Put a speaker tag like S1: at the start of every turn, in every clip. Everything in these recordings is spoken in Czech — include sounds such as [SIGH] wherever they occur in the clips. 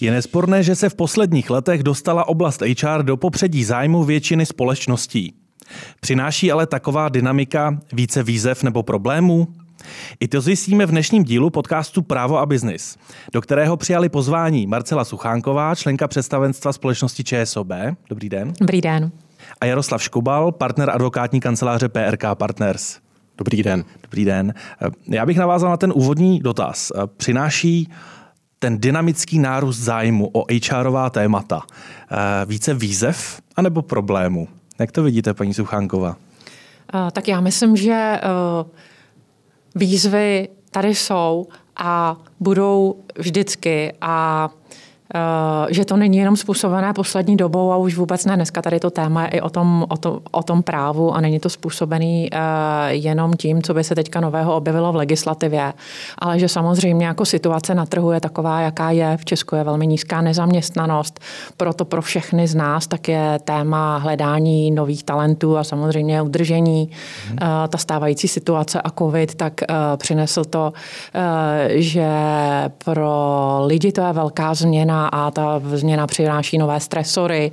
S1: Je nesporné, že se v posledních letech dostala oblast HR do popředí zájmu většiny společností. Přináší ale taková dynamika více výzev nebo problémů? I to zjistíme v dnešním dílu podcastu Právo a biznis, do kterého přijali pozvání Marcela Suchánková, členka představenstva společnosti ČSOB. Dobrý den.
S2: Dobrý den.
S1: A Jaroslav Škubal, partner advokátní kanceláře PRK Partners.
S3: Dobrý den.
S1: Dobrý den. Já bych navázal na ten úvodní dotaz. Přináší ten dynamický nárůst zájmu o HRová témata více výzev anebo problémů? Jak to vidíte, paní Suchánková?
S2: Tak já myslím, že eh, výzvy tady jsou a budou vždycky a Eh, že to není jenom způsobené poslední dobou a už vůbec ne. Dneska tady to téma je i o tom, o tom, o tom právu a není to způsobený eh, jenom tím, co by se teďka nového objevilo v legislativě, ale že samozřejmě jako situace na trhu je taková, jaká je. V Česku je velmi nízká nezaměstnanost, proto pro všechny z nás tak je téma hledání nových talentů a samozřejmě udržení. Hmm. Ta stávající situace a covid tak přinesl to, že pro lidi to je velká změna a ta změna přináší nové stresory,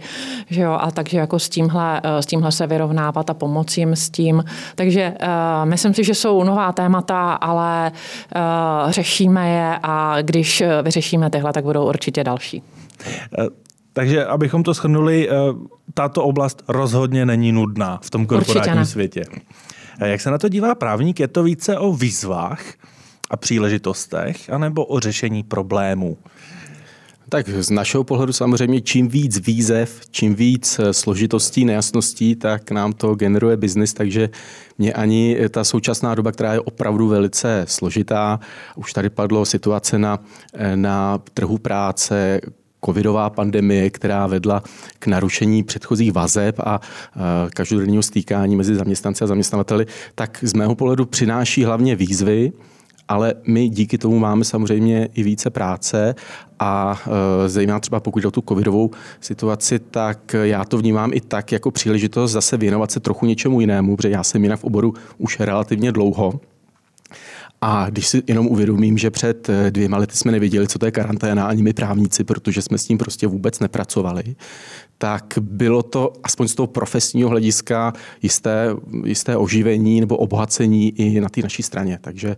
S2: že jo, a takže jako s tímhle, eh, s tímhle se vyrovnávat a pomoci jim s tím. Takže uh, myslím si, že jsou nová témata, ale uh, řešíme je a když vyřešíme tyhle, tak budou určitě další.
S1: Takže abychom to shrnuli, tato oblast rozhodně není nudná v tom korporátním světě. Jak se na to dívá právník? Je to více o výzvách a příležitostech, anebo o řešení problémů?
S3: Tak z našeho pohledu samozřejmě čím víc výzev, čím víc eh, složitostí, nejasností, tak nám to generuje biznis, takže mě ani ta současná doba, která je opravdu velice složitá, už tady padlo situace na, eh, na trhu práce, covidová pandemie, která vedla k narušení předchozích vazeb a eh, každodenního stýkání mezi zaměstnanci a zaměstnavateli, tak z mého pohledu přináší hlavně výzvy, ale my díky tomu máme samozřejmě i více práce a e, zejména třeba pokud jde o tu covidovou situaci, tak já to vnímám i tak jako příležitost zase věnovat se trochu něčemu jinému, protože já jsem jinak v oboru už relativně dlouho. A když si jenom uvědomím, že před e, dvěma lety jsme nevěděli, co to je karanténa, ani my právníci, protože jsme s tím prostě vůbec nepracovali, tak bylo to aspoň z toho profesního hlediska jisté, jisté oživení nebo obohacení i na té naší straně. Takže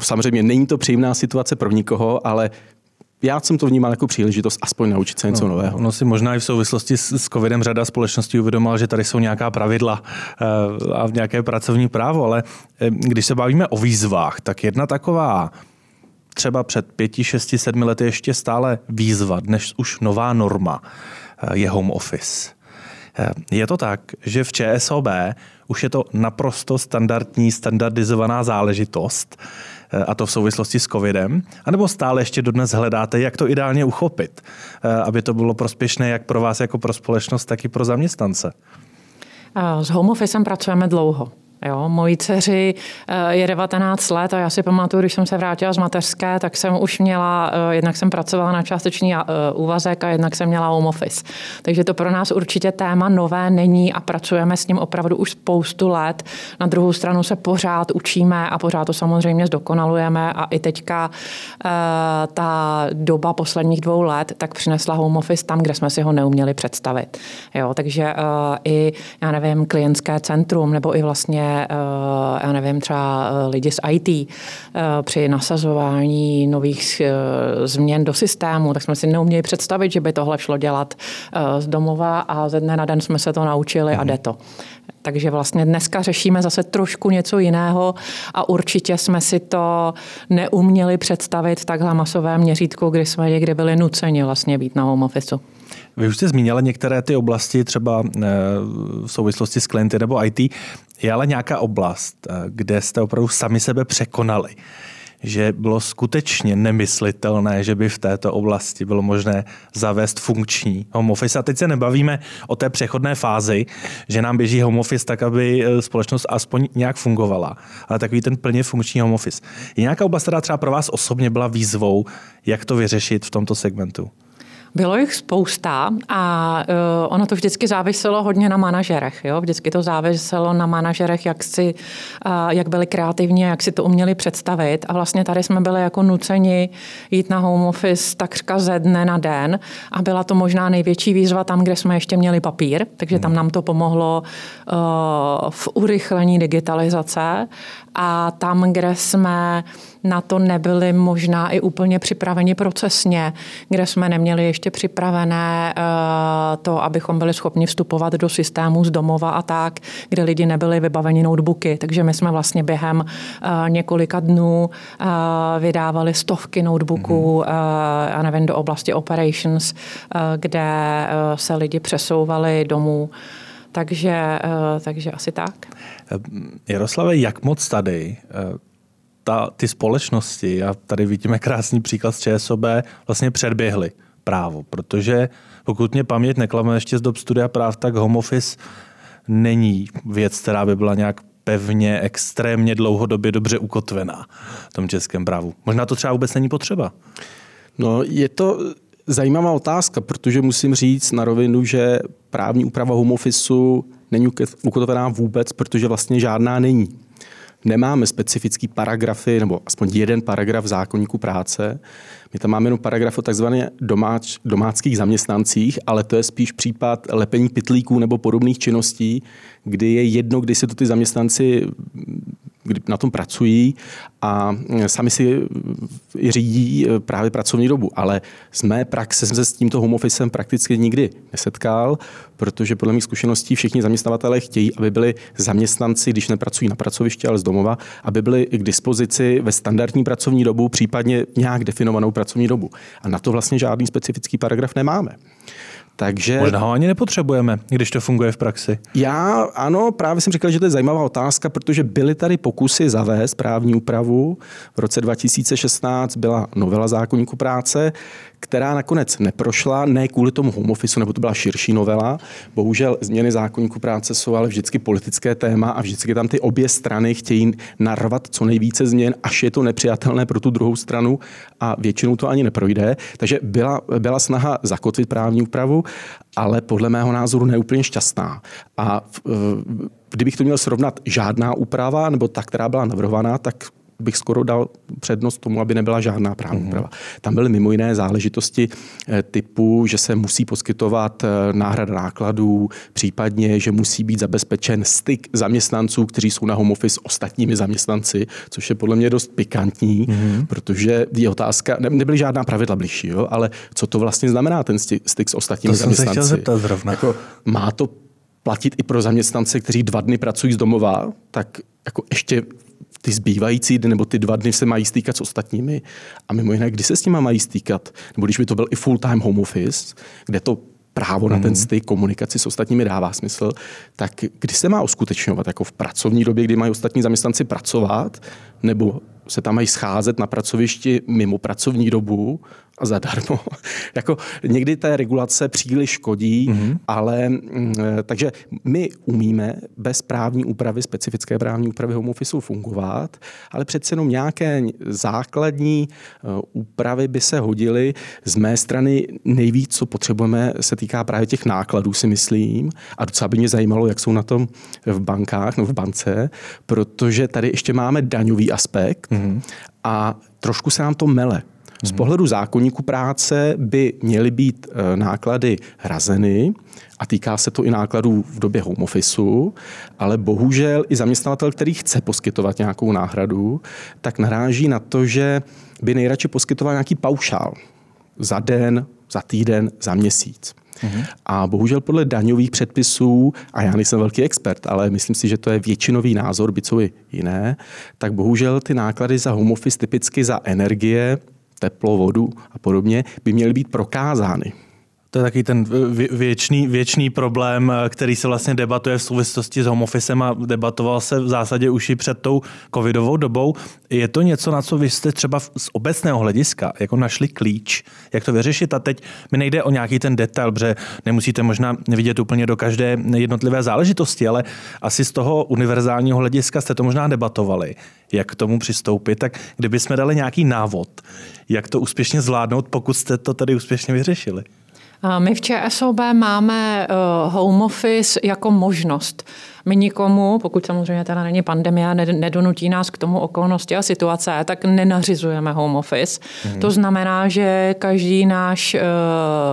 S3: Samozřejmě není to příjemná situace pro nikoho, ale já jsem to vnímal jako příležitost aspoň naučit se něco
S1: no,
S3: nového.
S1: No si možná i v souvislosti s, s covidem řada společností uvědomila, že tady jsou nějaká pravidla uh, a nějaké pracovní právo, ale uh, když se bavíme o výzvách, tak jedna taková třeba před pěti, šesti, sedmi lety ještě stále výzva, dnes už nová norma uh, je home office. Je to tak, že v ČSOB už je to naprosto standardní, standardizovaná záležitost, a to v souvislosti s covidem, anebo stále ještě dodnes hledáte, jak to ideálně uchopit, eh, aby to bylo prospěšné jak pro vás jako pro společnost, tak i pro zaměstnance?
S2: S home officem pracujeme dlouho. Jo, mojí dceři eh, je 19 let a já si pamatuju, když jsem se vrátila z mateřské, tak jsem už měla, eh, jednak jsem pracovala na částečný eh, úvazek a jednak jsem měla home office. Takže to pro nás určitě téma nové není a pracujeme s ním opravdu už spoustu let. Na druhou stranu se pořád učíme a pořád to samozřejmě zdokonalujeme a i teďka ta doba posledních dvou let tak přinesla home office tam, kde jsme si ho neuměli představit. Jo, takže i, já nevím, klientské centrum nebo i vlastně já nevím, třeba eh, lidi z IT eh, při nasazování nových změn do systému, tak jsme si neuměli představit, že by tohle šlo dělat z domova a ze dne na den jsme se to naučili a mhm. jde to. Takže vlastně dneska řešíme zase trošku něco jiného a určitě jsme si to neuměli představit v takhle masovém měřítku, kdy jsme někdy byli nuceni vlastně být na home office.
S1: Vy už jste zmínila některé ty oblasti, třeba v souvislosti s klienty nebo IT. Je ale nějaká oblast, eh, kde jste opravdu sami sebe překonali, že bylo skutečně nemyslitelné, že by v této oblasti bylo možné zavést funkční home office. A teď se nebavíme o té přechodné fázi, že nám běží home office tak, aby eh, společnost aspoň nějak fungovala, ale takový ten plně funkční home office. Je nějaká oblast, která třeba pro vás osobně byla výzvou, jak to vyřešit v tomto segmentu?
S2: Bylo jich spousta a uh, ono to vždycky záviselo hodně na manažerech. Jo? Vždycky to záviselo na manažerech, jak, si, uh, jak byli kreativní, jak si to uměli představit. A vlastně tady jsme byli jako nuceni jít na home office takřka ze dne na den a byla to možná největší výzva tam, kde jsme ještě měli papír, takže tam nám to pomohlo uh, v urychlení digitalizace a tam, kde jsme na to nebyli možná i úplně připraveni procesně, kde jsme neměli ještě připravené eh, to, abychom byli schopni vstupovat do systému z domova a tak, kde lidi nebyli vybaveni notebooky. Takže my jsme vlastně během eh, několika dnů eh, vydávali stovky notebooků, mm-hmm. já nevím, do oblasti operations, kde se lidi přesouvali domů. Takže, takže asi tak.
S1: Jaroslave, jak moc tady ta, ty společnosti, a tady vidíme krásný příklad z ČSOB, vlastně předběhly právo, protože pokud mě paměť neklame ještě z dob studia práv, tak home office není věc, která by byla nějak pevně, extrémně dlouhodobě dobře ukotvená v tom českém právu. Možná to třeba vůbec není potřeba.
S3: No, je to zajímavá otázka, protože musím říct na rovinu, že právní úprava home officeu není ukotvená vůbec, protože vlastně žádná není nemáme specifický paragrafy, nebo aspoň jeden paragraf v zákonníku práce. My tam máme jenom paragraf o takzvaně domáč, domáckých zaměstnancích, ale to je spíš případ lepení pitlíků nebo podobných činností, kdy je jedno, kdy si to ty zaměstnanci kdy na tom pracují a sami si i řídí e, právě pracovní dobu. Ale z mé praxe jsem se s tímto home officem prakticky nikdy nesetkal, protože podle mých zkušeností všichni zaměstnavatelé chtějí, aby byli zaměstnanci, když nepracují na pracovišti, ale z domova, aby byli k dispozici ve standardní pracovní dobu, případně nějak definovanou pracovní dobu. A na to vlastně žádný specifický paragraf nemáme.
S1: Takže... Možná ho ani nepotřebujeme, když to funguje v praxi.
S3: Já ano, právě jsem říkal, že to je zajímavá otázka, protože byly tady pokusy zavést právní úpravu. V roce 2016 byla novela zákonníku práce, která nakonec neprošla, ne kvůli tomu home office, nebo to byla širší novela. Bohužel změny zákonníku práce jsou ale vždycky politické téma a vždycky tam ty obě strany chtějí narvat co nejvíce změn, až je to nepřijatelné pro tu druhou stranu a většinou to ani neprojde. Takže byla, byla snaha zakotvit právní úpravu, ale podle mého názoru neúplně šťastná. A kdybych to měl srovnat žádná úprava, nebo ta, která byla navrhovaná, tak bych skoro dal přednost tomu, aby nebyla žádná právní mm-hmm. úprava. Tam byly mimo jiné záležitosti eh, typu, že se musí poskytovat eh, náhrada nákladů, případně, že musí být zabezpečen styk zaměstnanců, kteří jsou na home office s ostatními zaměstnanci, což je podle mě dost pikantní, mm-hmm. protože je otázka, ne, nebyly žádná pravidla bližší, jo, ale co to vlastně znamená ten styk s ostatními
S1: to
S3: zaměstnanci?
S1: To jsem se chtěl zeptat zrovna. Jako,
S3: má to platit i pro zaměstnance, kteří dva dny pracují z domova, tak jako ještě ty zbývající dny nebo ty dva dny se mají stýkat s ostatními. A mimo jiné, kdy se s nimi mají stýkat? Nebo když by to byl i full-time home office, kde to právo na ten mhm. styk, komunikaci s ostatními dává smysl, tak kdy se má uskutečňovat? Jako v pracovní době, kdy mají ostatní zaměstnanci pracovat, nebo se tam mají scházet na pracovišti mimo pracovní dobu [LAUGHS] zadarmo. [LAUGHS] jako někdy té regulace příliš škodí, mm-hmm. ale mm, takže my umíme bez právní úpravy, specifické právní úpravy home office fungovat, ale přece jenom nějaké základní uh, úpravy by se hodily. Z mé strany nejvíc, co potřebujeme, se týká právě těch nákladů, si myslím. A docela by mě zajímalo, jak jsou na tom v bankách, no v bance, protože tady ještě máme daňový aspekt mm-hmm. a trošku se nám to mele. Z pohledu zákonníku práce by měly být e, náklady hrazeny a týká se to i nákladů v době home officeu, ale bohužel i zaměstnavatel, který chce poskytovat nějakou náhradu, tak naráží na to, že by nejradši poskytoval nějaký paušál za den, za týden, za měsíc. Uhum. A bohužel podle daňových předpisů, a já nejsem velký expert, ale myslím si, že to je většinový názor, byť jsou i jiné, tak bohužel ty náklady za home office typicky za energie teplo, vodu a podobně, by měly být prokázány.
S1: To je taky ten věčný, věčný problém, který se vlastně debatuje v souvislosti s home officem a debatoval se v zásadě už i před tou covidovou dobou. Je to něco, na co vy jste třeba z obecného hlediska jako našli klíč, jak to vyřešit? A teď mi nejde o nějaký ten detail, protože nemusíte možná vidět úplně do každé jednotlivé záležitosti, ale asi z toho univerzálního hlediska jste to možná debatovali, jak k tomu přistoupit. Tak kdyby jsme dali nějaký návod, jak to úspěšně zvládnout, pokud jste to tady úspěšně vyřešili?
S2: My v ČSOB máme home office jako možnost. My nikomu, pokud samozřejmě teda není pandemie, nedonutí nás k tomu okolnosti a situace, tak nenařizujeme home office. Mm. To znamená, že každý náš uh,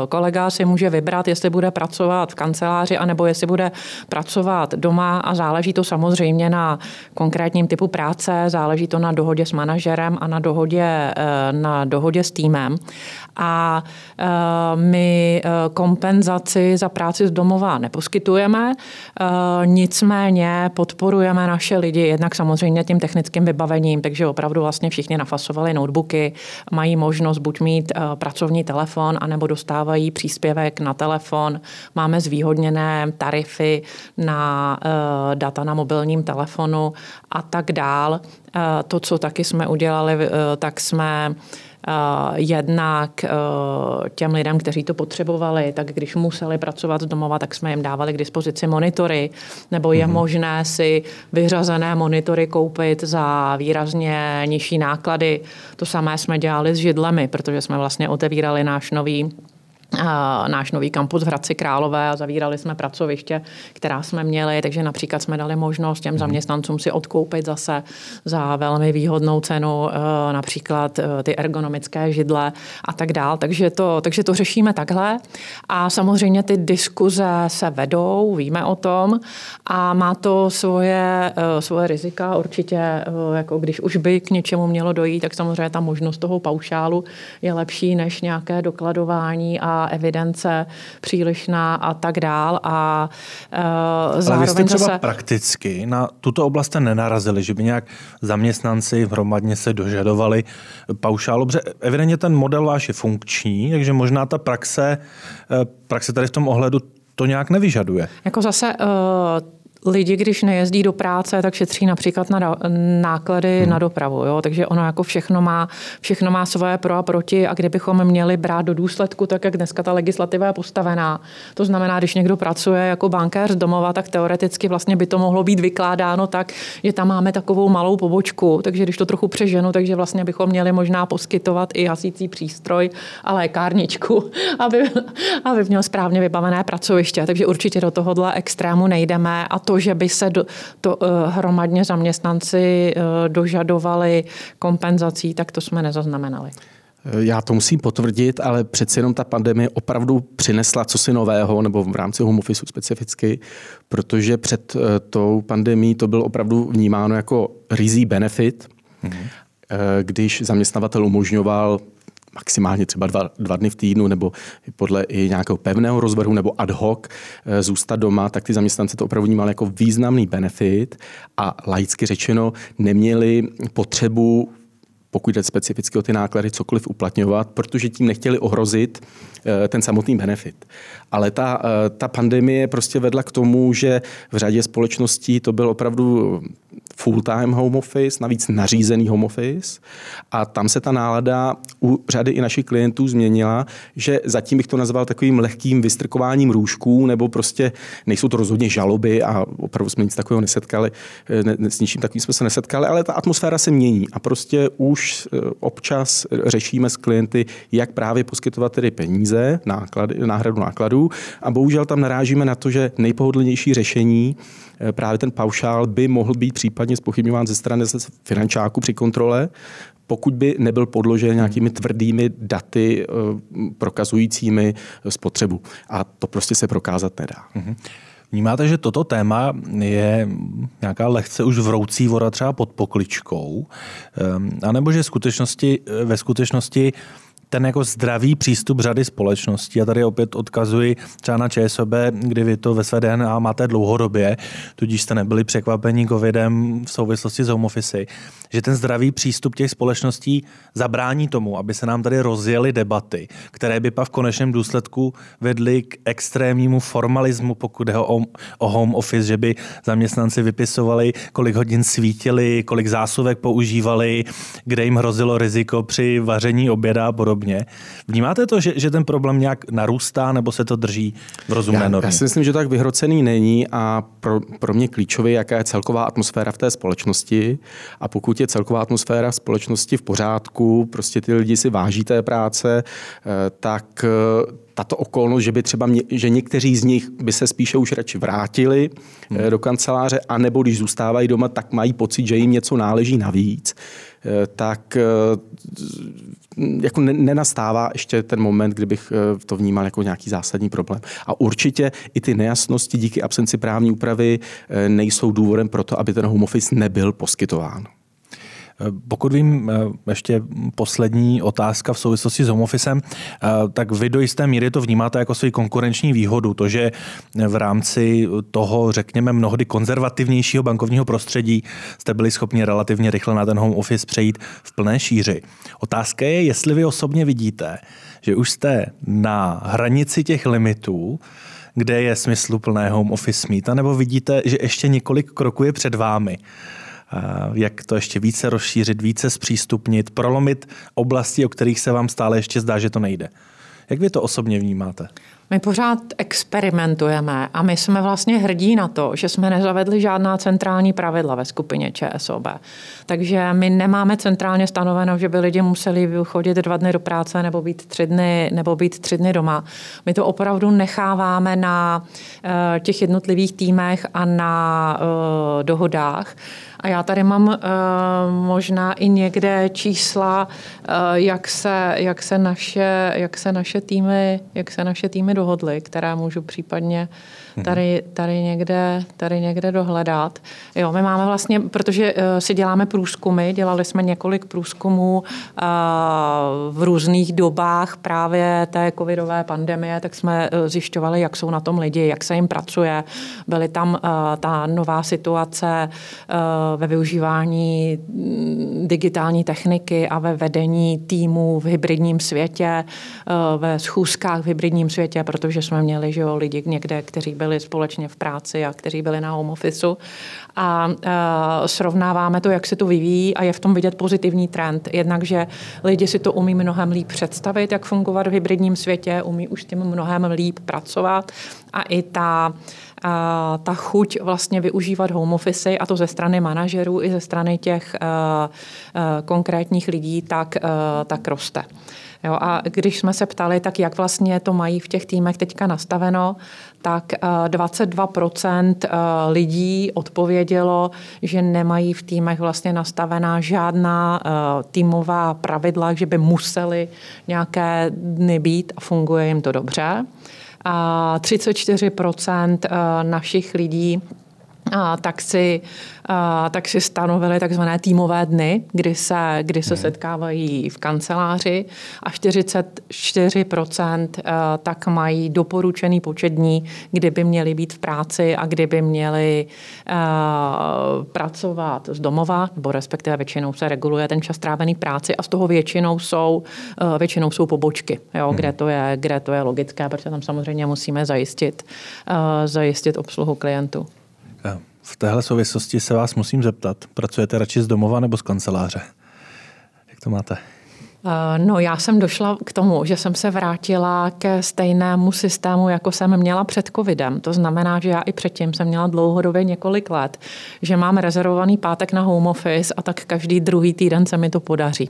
S2: kolega si může vybrat, jestli bude pracovat v kanceláři, anebo jestli bude pracovat doma a záleží to samozřejmě na konkrétním typu práce, záleží to na dohodě s manažerem a na dohodě, uh, na dohodě s týmem. A uh, my kompenzaci za práci z domova neposkytujeme, nic Nicméně podporujeme naše lidi jednak samozřejmě tím technickým vybavením, takže opravdu vlastně všichni nafasovali notebooky, mají možnost buď mít uh, pracovní telefon, anebo dostávají příspěvek na telefon. Máme zvýhodněné tarify na uh, data na mobilním telefonu a tak dál. Uh, to, co taky jsme udělali, tak jsme Eh, jednak eh, těm lidem, kteří to potřebovali, tak když museli pracovat z domova, tak jsme jim dávali k dispozici monitory, nebo je mm-hmm. možné si vyřazené monitory koupit za výrazně nižší náklady. To samé jsme dělali s židlemi, protože jsme vlastně otevírali náš nový náš nový kampus v Hradci Králové a zavírali jsme pracoviště, která jsme měli, takže například jsme dali možnost těm mhm. zaměstnancům si odkoupit zase za velmi výhodnou cenu eh, například eh, ty ergonomické židle a tak dál. Takže to, takže to řešíme takhle a samozřejmě ty diskuze se vedou, víme o tom a má to svoje, eh, svoje rizika určitě, jako když už by k něčemu mělo dojít, tak samozřejmě ta možnost toho paušálu je lepší než nějaké dokladování a evidence přílišná a tak dál. A
S1: uh, zároveň Ale vy jste třeba zase... prakticky na tuto oblast jste nenarazili, že by nějak zaměstnanci hromadně se dožadovali paušálu. Dobře, evidentně ten model váš je funkční, takže možná ta praxe, eh, praxe tady v tom ohledu to nějak nevyžaduje.
S2: Jako zase uh, lidi, když nejezdí do práce, tak šetří například na náklady hmm. na dopravu. Jo? Takže ono jako všechno má, všechno má svoje pro a proti a kdybychom měli brát do důsledku, tak jak dneska ta legislativa je postavená. To znamená, když někdo pracuje jako bankéř z domova, tak teoreticky vlastně by to mohlo být vykládáno tak, že tam máme takovou malou pobočku, takže když to trochu přeženu, takže vlastně bychom měli možná poskytovat i hasící přístroj a lékárničku, aby, aby měl správně vybavené pracoviště. Takže určitě do tohohle extrému nejdeme a to to, že by se do, to, uh, hromadně zaměstnanci uh, dožadovali kompenzací, tak to jsme nezaznamenali.
S3: Já to musím potvrdit, ale přeci jenom ta pandemie opravdu přinesla cosi nového, nebo v rámci home office specificky, protože před tou pandemí to bylo opravdu vnímáno jako rizí benefit, mm-hmm. když zaměstnavatel umožňoval maximálně třeba dva, dva dny v týdnu nebo podle i nějakého pevného rozvrhu nebo ad hoc eh, zůstat doma, tak ty zaměstnanci to opravdu vnímali jako významný benefit a laicky řečeno neměli potřebu pokud jde specificky o ty náklady, cokoliv uplatňovat, protože tím nechtěli ohrozit eh, ten samotný benefit. Ale ta, eh, ta pandemie prostě vedla k tomu, že v řadě společností to byl opravdu full-time home office, navíc nařízený home office. A tam se ta nálada u řady i našich klientů změnila, že zatím bych to nazval takovým lehkým vystrkováním růžků, nebo prostě nejsou to rozhodně žaloby a opravdu jsme nic takového nesetkali, ne, s ničím takovým jsme se nesetkali, ale ta atmosféra se mění a prostě už eh, občas řešíme s klienty, jak právě poskytovat tedy peníze, náklady, náhradu nákladů. A bohužel tam narážíme na to, že nejpohodlnější řešení právě ten paušál by mohl být případně spochybňován ze strany finančáku při kontrole, pokud by nebyl podložen nějakými tvrdými daty eh, prokazujícími spotřebu. A to prostě se prokázat nedá. Mm-hmm.
S1: Vnímáte, že toto téma je nějaká lehce už vroucí voda třeba pod pokličkou, ehm, anebo že skutečnosti, ve skutečnosti ten jako zdravý přístup řady společností. A tady opět odkazuji třeba na ČSOB, kdy vy to ve své DNA máte dlouhodobě, tudíž jste nebyli překvapení covidem v souvislosti s home office, že ten zdravý přístup těch společností zabrání tomu, aby se nám tady rozjeli debaty, které by pak v konečném důsledku vedly k extrémnímu formalismu, pokud je o, o home office, že by zaměstnanci vypisovali, kolik hodin svítili, kolik zásuvek používali, kde jim hrozilo riziko při vaření oběda a podobně podobně. Vnímáte to, že, že ten problém nějak narůstá nebo se to drží v rozumné já, normě?
S3: Já si myslím, že to tak vyhrocený není a pro, pro mě klíčové, jaká je celková atmosféra v té společnosti a pokud je celková atmosféra v společnosti v pořádku, prostě ty lidi si váží té práce, eh, tak tato okolnost, že by třeba, mě, že někteří z nich by se spíše už radši vrátili hmm. do kanceláře, anebo když zůstávají doma, tak mají pocit, že jim něco náleží navíc, eh, tak eh, jako nenastává ještě ten moment, kdybych to vnímal jako nějaký zásadní problém. A určitě i ty nejasnosti díky absenci právní úpravy nejsou důvodem pro to, aby ten home office nebyl poskytován.
S1: Pokud vím, eh, ještě poslední otázka v souvislosti s home officem, eh, tak vy do jisté míry to vnímáte jako svoji konkurenční výhodu, to, že v rámci toho, řekněme, mnohdy konzervativnějšího bankovního prostředí jste byli schopni relativně rychle na ten home office přejít v plné šíři. Otázka je, jestli vy osobně vidíte, že už jste na hranici těch limitů, kde je smysluplné home office mít, nebo vidíte, že ještě několik kroků je před vámi jak to ještě více rozšířit, více zpřístupnit, prolomit oblasti, o kterých se vám stále ještě zdá, že to nejde. Jak vy to osobně vnímáte?
S2: My pořád experimentujeme a my jsme vlastně hrdí na to, že jsme nezavedli žádná centrální pravidla ve skupině ČSOB. Takže my nemáme centrálně stanoveno, že by lidi museli chodit dva dny do práce nebo být tři dny, nebo být tři dny doma. My to opravdu necháváme na uh, těch jednotlivých týmech a na uh, dohodách. A já tady mám uh, možná i někde čísla, uh, jak, se, jak, se naše, jak, se naše týmy, jak se naše týmy dohodly, které můžu případně. Tady, tady, někde, tady někde dohledat. Jo, my máme vlastně, protože uh, si děláme průzkumy, dělali jsme několik průzkumů uh, v různých dobách právě té covidové pandemie, tak jsme uh, zjišťovali, jak jsou na tom lidi, jak se jim pracuje. Byly tam ta nová situace ve využívání mm, digitální techniky a ve vedení týmů v hybridním světě, ve schůzkách v hybridním světě, protože jsme měli že jo, lidi někde, kteří byli společně v práci a kteří byli na home officeu. A uh, srovnáváme to, jak se to vyvíjí a je v tom vidět pozitivní trend. Jednak, že lidi si to umí mnohem líp představit, jak fungovat v hybridním světě, umí už s tím mnohem líp pracovat a i ta a ta chuť vlastně využívat home office, a to ze strany manažerů i ze strany těch uh, uh, konkrétních lidí, tak, uh, tak roste. Jo, a když jsme se ptali, tak jak vlastně to mají v těch týmech teďka nastaveno, tak 22% eh, eh, lidí odpovědělo, že nemají v týmech vlastně nastavená žádná eh, týmová pravidla, že by museli nějaké dny být a funguje jim to dobře. A 34% našich lidí tak si, tak si stanovili takzvané týmové dny, kdy se, kdy se hmm. setkávají v kanceláři a 44% tak mají doporučený počet dní, kdy by měli být v práci a kdy by měli pracovat z domova, nebo respektive většinou se reguluje ten čas strávený práci a z toho většinou jsou, většinou jsou pobočky, jo, hmm. kde, to je, kde to je logické, protože tam samozřejmě musíme zajistit, zajistit obsluhu klientů.
S1: V téhle souvislosti se vás musím zeptat. Pracujete radši z domova nebo z kanceláře? Jak to máte?
S2: Eh, no, já jsem došla k tomu, že jsem se vrátila ke stejnému systému, jako jsem měla před covidem. To znamená, že já i předtím jsem měla dlouhodobě několik let, že mám rezervovaný pátek na home office a tak každý druhý týden se mi to podaří.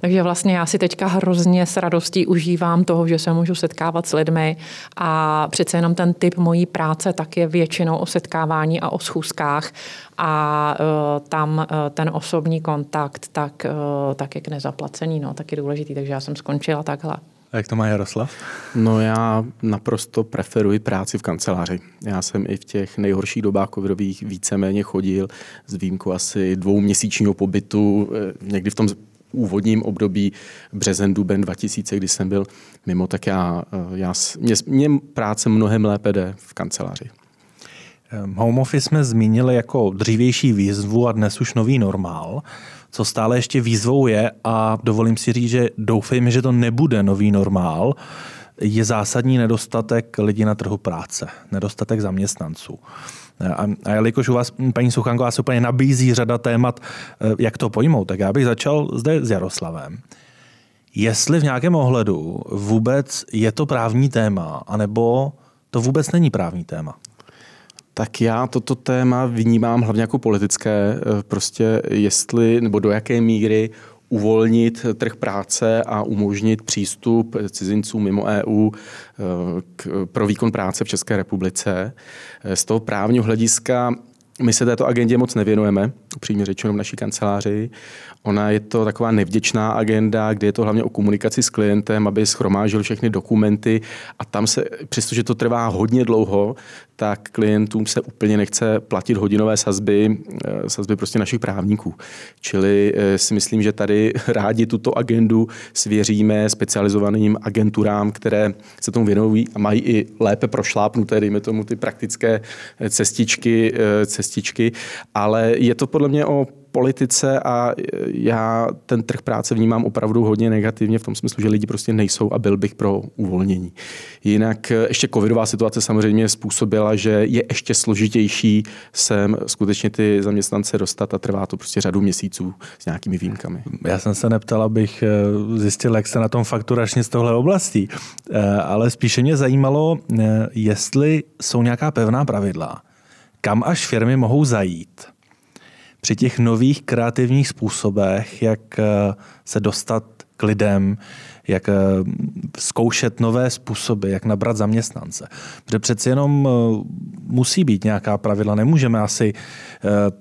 S2: Takže vlastně já si teďka hrozně s radostí užívám toho, že se můžu setkávat s lidmi a přece jenom ten typ mojí práce tak je většinou o setkávání a o schůzkách a uh, tam uh, ten osobní kontakt tak, uh, tak je k nezaplacení, no, tak je důležitý, takže já jsem skončila takhle.
S1: A jak to má Jaroslav?
S3: No já naprosto preferuji práci v kanceláři. Já jsem i v těch nejhorších dobách covidových víceméně chodil s výjimkou asi dvouměsíčního pobytu, někdy v tom úvodním období březen, duben 2000, kdy jsem byl mimo, tak já, já mě, mě práce mnohem lépe jde v kanceláři.
S1: Ehm, home office jsme zmínili jako dřívější výzvu a dnes už nový normál. Co stále ještě výzvou je, a dovolím si říct, že doufejme, že to nebude nový normál, je zásadní nedostatek lidí na trhu práce, nedostatek zaměstnanců. A, a jelikož u vás, paní Suchanková, se úplně nabízí řada témat, eh, jak to pojmout, tak já bych začal zde s Jaroslavem. jestli v nějakém ohledu vůbec je to právní téma, anebo to vůbec není právní téma.
S3: Tak já toto téma vnímám hlavně jako politické, prostě jestli nebo do jaké míry uvolnit trh práce a umožnit přístup cizinců mimo EU eh, k, pro výkon práce v České republice. Z toho právního hlediska my se této agendě moc nevěnujeme, upřímně řečeno v naší kanceláři. Ona je to taková nevděčná agenda, kde je to hlavně o komunikaci s klientem, aby schromážil všechny dokumenty a tam se, přestože to trvá hodně dlouho, tak klientům se úplně nechce platit hodinové sazby, eh, sazby prostě našich právníků. Čili eh, si myslím, že tady [LAUGHS] rádi tuto agendu svěříme specializovaným agenturám, které se tomu věnují a mají i lépe prošlápnuté, dejme tomu ty praktické eh, cestičky, cestičky, ale je to podle mě o politice a já ten trh práce vnímám opravdu hodně negativně v tom smyslu, že lidi prostě nejsou a byl bych pro uvolnění. Jinak ještě covidová situace samozřejmě způsobila, že je ještě složitější sem skutečně ty zaměstnance dostat a trvá to prostě řadu měsíců s nějakými výjimkami.
S1: Já jsem se neptal, abych eh, zjistil, jak se na tom fakturačně z tohle oblastí, eh, ale spíše mě zajímalo, eh, jestli jsou nějaká pevná pravidla, kam až firmy mohou zajít – při těch nových kreativních způsobech, jak eh, se dostat k lidem, jak eh, zkoušet nové způsoby, jak nabrat zaměstnance. Protože přeci jenom eh, musí být nějaká pravidla. Nemůžeme asi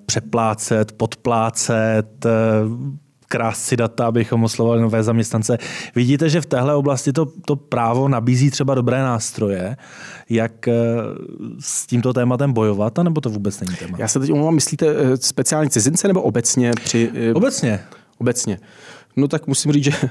S1: přeplácet, podplácet, krást si data, abychom oslovali nové zaměstnance. Vidíte, že v téhle oblasti to, to právo nabízí třeba dobré nástroje, jak eh, s tímto tématem bojovat, nebo to vůbec není téma?
S3: Já se teď omlouvám, myslíte eh, speciální cizince nebo obecně? Při,
S1: eh, obecně.
S3: Obecně. No tak musím říct, že [LAUGHS] eh,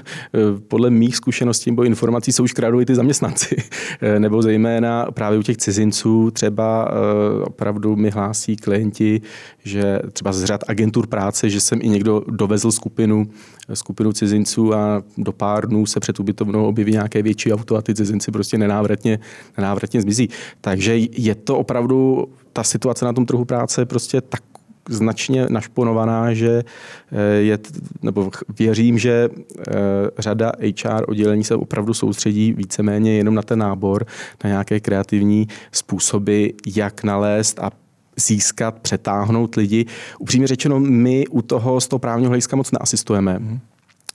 S3: podle mých zkušeností nebo informací jsou už krádou i ty zaměstnanci. [LAUGHS] Eh, nebo zejména právě u těch cizinců třeba eh, opravdu mi hlásí klienti, že třeba z řad agentur práce, že jsem i někdo dovezl skupinu, skupinu cizinců a do pár dnů se před ubytovnou objeví nějaké větší auto a ty cizinci prostě nenávratně, nenávratně zmizí. Takže je to opravdu ta situace na tom trhu práce prostě tak značně našponovaná, že eh, je, nebo věřím, že eh, řada HR oddělení se opravdu soustředí víceméně jenom na ten nábor, na nějaké kreativní způsoby, jak nalézt a získat, přetáhnout lidi. Upřímně řečeno, my u toho z toho právního hlediska moc neasistujeme. Mhm.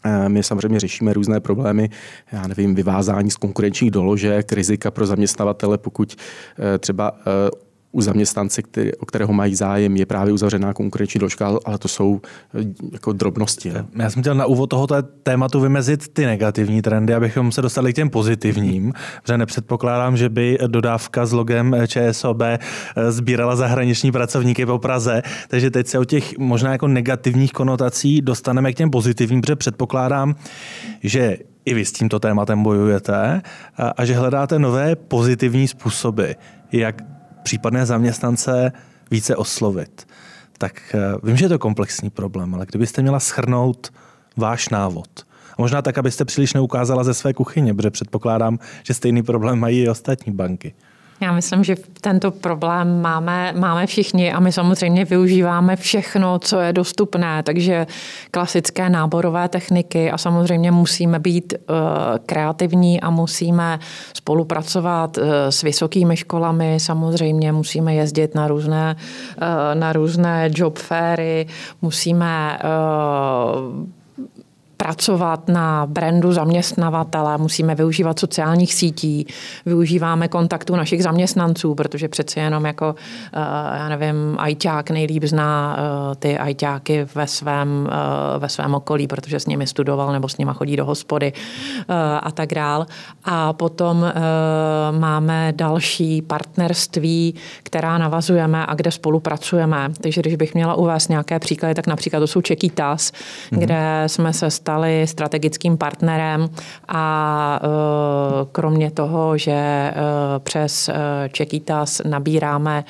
S3: Eh, my samozřejmě řešíme různé problémy, já nevím, vyvázání z konkurenčních doložek, rizika pro zaměstnavatele, pokud třeba u zaměstnance, který, o kterého mají zájem, je právě uzavřená konkurenční doložka, ale to jsou eh, jako drobnosti. Ne?
S1: Já jsem chtěl na úvod tohoto tématu vymezit ty negativní trendy, abychom se dostali k těm pozitivním, protože nepředpokládám, že by dodávka s logem ČSOB eh, sbírala zahraniční pracovníky po Praze, takže teď se o těch možná jako negativních konotací dostaneme k těm pozitivním, protože předpokládám, že i vy s tímto tématem bojujete a, a že hledáte nové pozitivní způsoby, jak případné zaměstnance více oslovit. Tak eh, vím, že je to komplexní problém, ale kdybyste měla schrnout váš návod, a možná tak, abyste příliš neukázala ze své kuchyně, protože předpokládám, že stejný problém mají i ostatní banky.
S2: Já myslím, že tento problém máme, máme všichni a my samozřejmě využíváme všechno, co je dostupné, takže klasické náborové techniky a samozřejmě musíme být uh, kreativní a musíme spolupracovat uh, s vysokými školami, samozřejmě musíme jezdit na různé, uh, na různé job fairy, musíme pracovat na brandu zaměstnavatele, musíme využívat sociálních sítí, využíváme kontaktu našich zaměstnanců, protože přeci jenom jako, eh, já nevím, ajťák nejlíp zná eh, ty ajťáky ve svém, eh, ve svém okolí, protože s nimi studoval nebo s nimi chodí do hospody a tak dál. A potom máme další partnerství, která navazujeme a kde spolupracujeme. Takže když bych měla uvést nějaké příklady, tak například to jsou Čekýtas, mm-hmm. kde jsme se stali strategickým partnerem a e, kromě toho, že e, přes e, Čekýtas nabíráme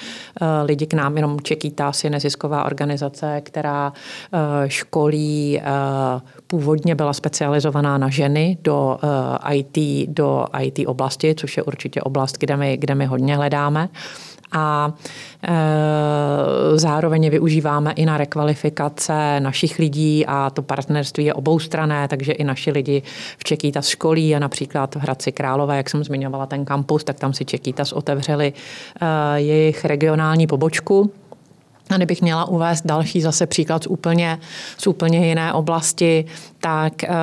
S2: lidi k nám, jenom Čekýtas je nezisková organizace, která školí původně byla specializovaná na ženy do IT, do IT oblasti, což je určitě oblast, kde my, kde my hodně hledáme. A e, zároveň využíváme i na rekvalifikace našich lidí a to partnerství je oboustrané, takže i naši lidi v Čekýtas školí a například v Hradci Králové, jak jsem zmiňovala ten kampus, tak tam si Čekýtas otevřeli jejich regionální pobočku a kdybych měla uvést další zase příklad z úplně, z úplně jiné oblasti, tak uh,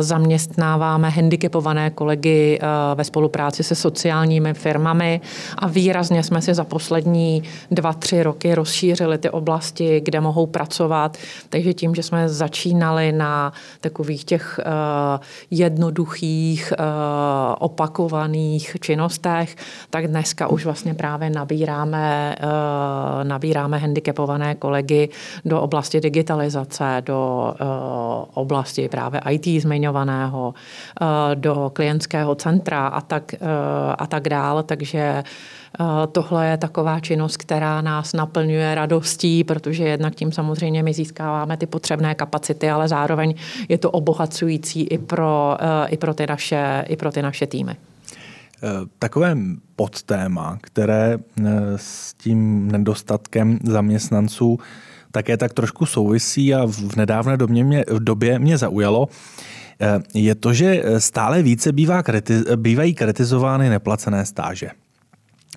S2: zaměstnáváme handicapované kolegy uh, ve spolupráci se sociálními firmami a výrazně jsme si za poslední dva, tři roky rozšířili ty oblasti, kde mohou pracovat. Takže tím, že jsme začínali na takových těch uh, jednoduchých, opakovaných činnostech, tak dneska už vlastně právě nabíráme, uh, nabíráme handicapované kolegy do oblasti digitalizace, do uh, oblasti právě IT zmiňovaného, eh, do klientského centra a tak, eh, a tak dál. Takže eh, tohle je taková činnost, která nás naplňuje radostí, protože jednak tím samozřejmě my získáváme ty potřebné kapacity, ale zároveň je to obohacující i pro, i pro, ty, naše, i pro ty naše týmy.
S1: Takové podtéma, které s tím nedostatkem zaměstnanců také tak trošku souvisí a v nedávné době mě, v době mě zaujalo, eh, je to, že stále více bývá kritiz, bývají kritizovány neplacené stáže.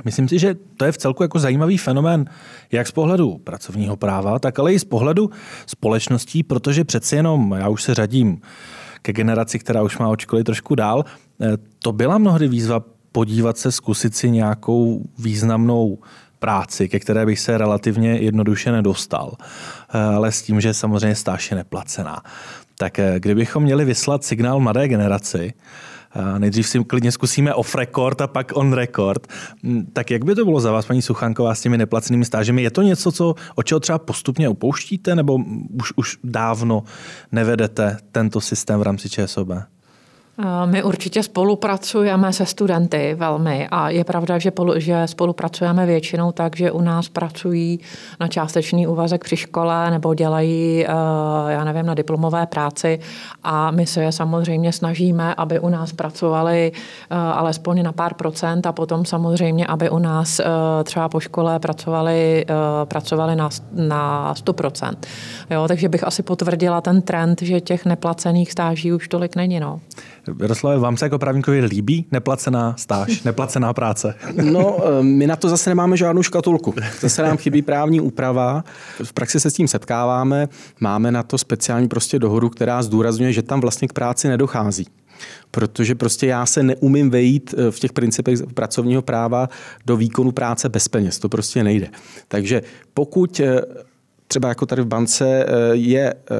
S1: Myslím si, že to je v celku jako zajímavý fenomén, jak z pohledu pracovního práva, tak ale i z pohledu společností, protože přeci jenom, já už se řadím ke generaci, která už má od školy trošku dál, eh, to byla mnohdy výzva podívat se, zkusit si nějakou významnou práci, ke které bych se relativně jednoduše nedostal, eh, ale s tím, že samozřejmě stáž je neplacená. Tak eh, kdybychom měli vyslat signál mladé generaci, eh, nejdřív si klidně zkusíme off record a pak on record. Hm, tak jak by to bylo za vás, paní Suchanková, s těmi neplacenými stážemi? Je to něco, co, o čeho třeba postupně upouštíte, nebo už, už dávno nevedete tento systém v rámci ČSOB?
S2: My určitě spolupracujeme se studenty velmi a je pravda, že, že spolupracujeme většinou tak, že u nás pracují na částečný úvazek při škole nebo dělají, eh, já nevím, na diplomové práci a my se je samozřejmě snažíme, aby u nás pracovali eh, alespoň na pár procent a potom samozřejmě, aby u nás eh, třeba po škole pracovali, pracovali na, na 100 procent. takže bych asi potvrdila ten trend, že těch neplacených stáží už tolik není. No.
S1: Jaroslave, vám se jako právníkovi líbí neplacená stáž, [LAUGHS] neplacená práce?
S3: No, eh, my na to zase nemáme žádnou škatulku. Zase nám chybí právní úprava. V praxi se s tím setkáváme. Máme na to speciální prostě dohodu, která zdůrazňuje, že tam vlastně k práci nedochází protože prostě já se neumím vejít eh, v těch principech pracovního práva do výkonu práce bez peněz. To prostě nejde. Takže pokud eh, třeba jako tady v bance eh, je eh,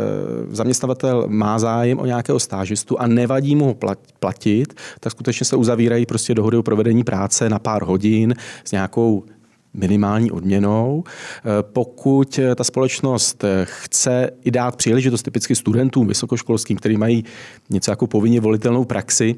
S3: zaměstnavatel má zájem o nějakého stážistu a nevadí mu ho platit, tak skutečně se uzavírají prostě dohody o provedení práce na pár hodin s nějakou minimální odměnou. Eh, pokud ta společnost chce i dát příležitost typicky studentům vysokoškolským, kteří mají něco jako povinně volitelnou praxi,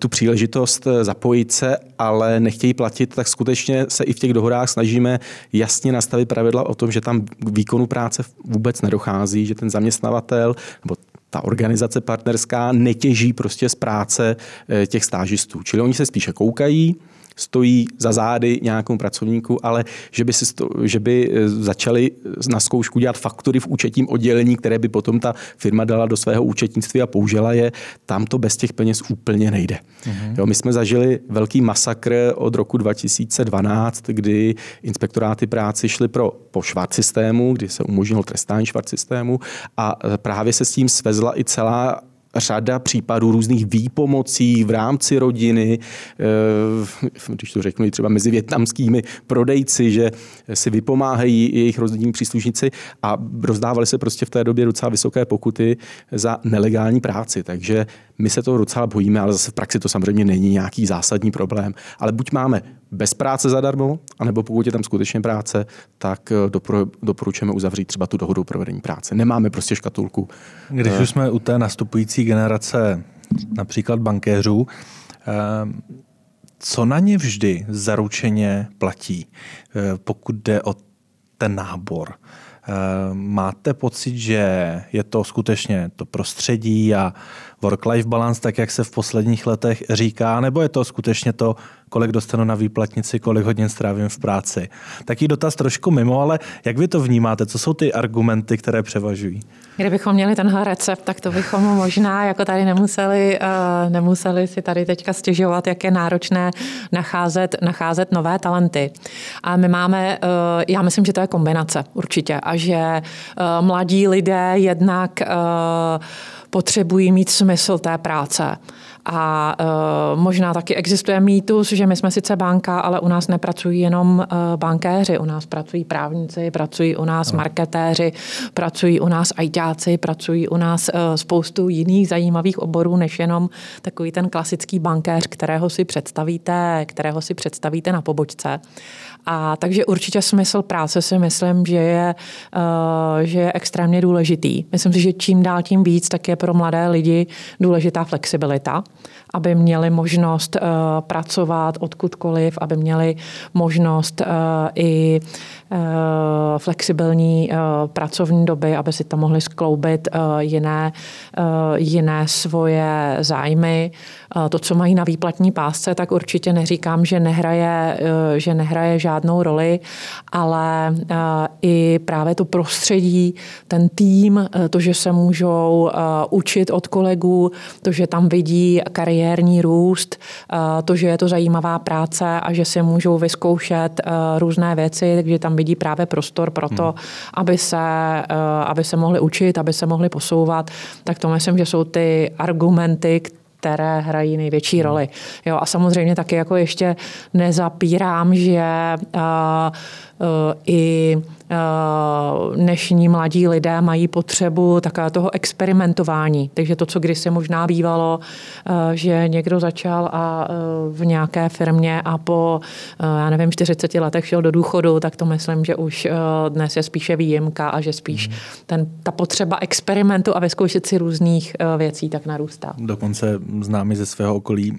S3: tu příležitost zapojit se, ale nechtějí platit, tak skutečně se i v těch dohodách snažíme jasně nastavit pravidla o tom, že tam k výkonu práce vůbec nedochází, že ten zaměstnavatel nebo ta organizace partnerská netěží prostě z práce eh, těch stážistů. Čili oni se spíše koukají, stojí za zády nějakou pracovníku, ale že by, si sto, že by eh, začali na zkoušku dělat faktury v účetním oddělení, které by potom ta firma dala do svého účetnictví a použila je, tam to bez těch peněz úplně nejde. Mm-hmm. Jo, my jsme zažili velký masakr od roku 2012, kdy inspektoráty práci šly pro, po švart systému, kdy se umožnil trestání švart systému a právě se s tím svezla i celá řada případů různých výpomocí v rámci rodiny, eh, když to řeknu třeba mezi větnamskými prodejci, že si vypomáhají jejich rodinní příslušníci a rozdávali se prostě v té době docela vysoké pokuty za nelegální práci. Takže my se toho docela bojíme, ale zase v praxi to samozřejmě není nějaký zásadní problém. Ale buď máme bez práce zadarmo, anebo pokud je tam skutečně práce, tak eh, doporučujeme uzavřít třeba tu dohodu o provedení práce. Nemáme prostě škatulku.
S1: Když eh, už jsme u té nastupující generace například bankéřů, eh, co na ně vždy zaručeně platí, pokud jde o ten nábor? Máte pocit, že je to skutečně to prostředí a work-life balance, tak jak se v posledních letech říká, nebo je to skutečně to, kolik dostanu na výplatnici, kolik hodin strávím v práci. Taký dotaz trošku mimo, ale jak vy to vnímáte? Co jsou ty argumenty, které převažují?
S2: Kdybychom měli tenhle recept, tak to bychom [LAUGHS] možná jako tady nemuseli, uh, nemuseli si tady teďka stěžovat, jak je náročné nacházet, nacházet nové talenty. A my máme, uh, já myslím, že to je kombinace určitě a že uh, mladí lidé jednak potřebují mít smysl té práce. A uh, možná taky existuje mýtus, že my jsme sice banka, ale u nás nepracují jenom uh, bankéři, u nás pracují právníci, pracují u nás no. marketéři, pracují u nás ajťáci, pracují u nás uh, spoustu jiných zajímavých oborů, než jenom takový ten klasický bankéř, kterého si představíte, kterého si představíte na pobočce. A takže určitě smysl práce si myslím, že je, uh, že je extrémně důležitý. Myslím si, že čím dál tím víc, tak je pro mladé lidi důležitá flexibilita aby měli možnost uh, pracovat odkudkoliv, aby měli možnost uh, i uh, flexibilní pracovní doby, aby si tam mohli skloubit jiné, jiné svoje zájmy. To, co mají na výplatní pásce, tak určitě neříkám, že nehraje, že nehraje žádnou roli, ale i právě to prostředí, ten tým, to, že se můžou učit od kolegů, to, že tam vidí kariéru kariérní růst, to, že je to zajímavá práce a že si můžou vyzkoušet různé věci, takže tam vidí právě prostor pro to, hmm. aby, se, aby se mohli učit, aby se mohli posouvat, tak to myslím, že jsou ty argumenty, které hrají největší hmm. roli. Jo, a samozřejmě taky jako ještě nezapírám, že uh, i Eh, dnešní mladí lidé mají potřebu takového toho experimentování. Takže to, co kdysi možná bývalo, eh, že někdo začal a eh, v nějaké firmě a po, já nevím, 40 letech šel do důchodu, tak to myslím, že už dnes je spíše výjimka a že spíš hmm. ten, ta potřeba experimentu a vyzkoušet si různých věcí tak narůstá.
S1: Dokonce známy ze svého okolí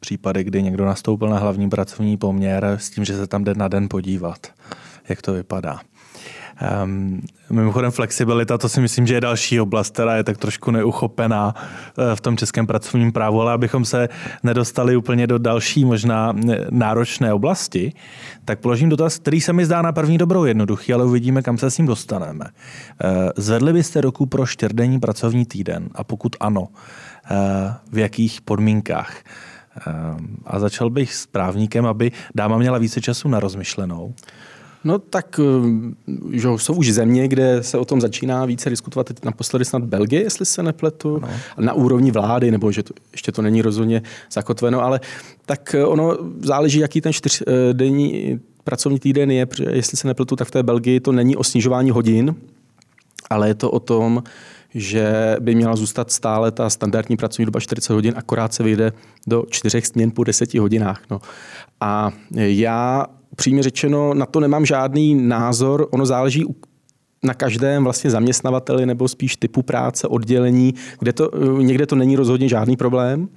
S1: případy, kdy někdo nastoupil na hlavní pracovní poměr s tím, že se tam jde na den podívat, jak to vypadá. Um, mimochodem flexibilita, to si myslím, že je další oblast, která je tak trošku neuchopená eh, v tom českém pracovním právu, ale abychom se nedostali úplně do další možná náročné oblasti, tak položím dotaz, který se mi zdá na první dobrou jednoduchý, ale uvidíme, kam se s ním dostaneme. Eh, zvedli byste roku pro čtyřdenní pracovní týden a pokud ano, eh, v jakých podmínkách? A začal bych s právníkem, aby dáma měla více času na rozmyšlenou.
S3: No tak eh, že jsou už země, kde se o tom začíná více diskutovat. Teď naposledy snad Belgie, jestli se nepletu, no. na úrovni vlády, nebo že to, ještě to není rozhodně zakotveno, ale tak eh, ono záleží, jaký ten čtyřdenní pracovní týden je, protože jestli se nepletu, tak v té Belgii to není o snižování hodin, ale je to o tom, že by měla zůstat stále ta standardní pracovní doba 40 hodin, akorát se vyjde do čtyřech směn po deseti hodinách. No. A já upřímně řečeno na to nemám žádný názor. Ono záleží na každém vlastně zaměstnavateli nebo spíš typu práce, oddělení, kde to, někde to není rozhodně žádný problém,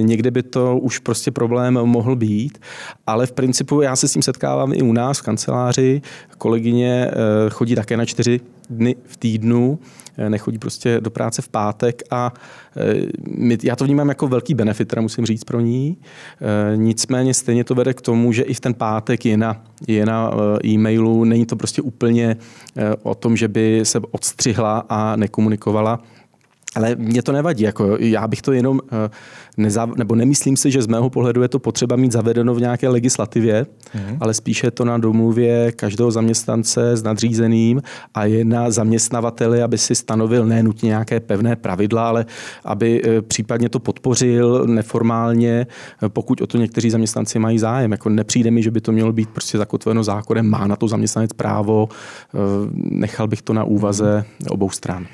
S3: někde by to už prostě problém mohl být, ale v principu já se s tím setkávám i u nás v kanceláři, kolegyně eh, chodí také na čtyři dny v týdnu, Eh, nechodí prostě do práce v pátek a eh, my, já to vnímám jako velký benefit, teda musím říct pro ní. Nicméně stejně to vede k tomu, že i v ten pátek je na, je na e-mailu, není to prostě úplně o tom, že by se odstřihla a nekomunikovala ale mě to nevadí, jako já bych to jenom eh, neza, nebo nemyslím si, že z mého pohledu je to potřeba mít zavedeno v nějaké legislativě, mm. ale spíše je to na domluvě každého zaměstnance s nadřízeným a je na zaměstnavateli, aby si stanovil ne nutně nějaké pevné pravidla, ale aby eh, případně to podpořil neformálně, eh, pokud o to někteří zaměstnanci mají zájem. Jako nepřijde mi, že by to mělo být prostě zakotveno zákonem, má na to zaměstnanec právo, nechal bych to na úvaze obou stran.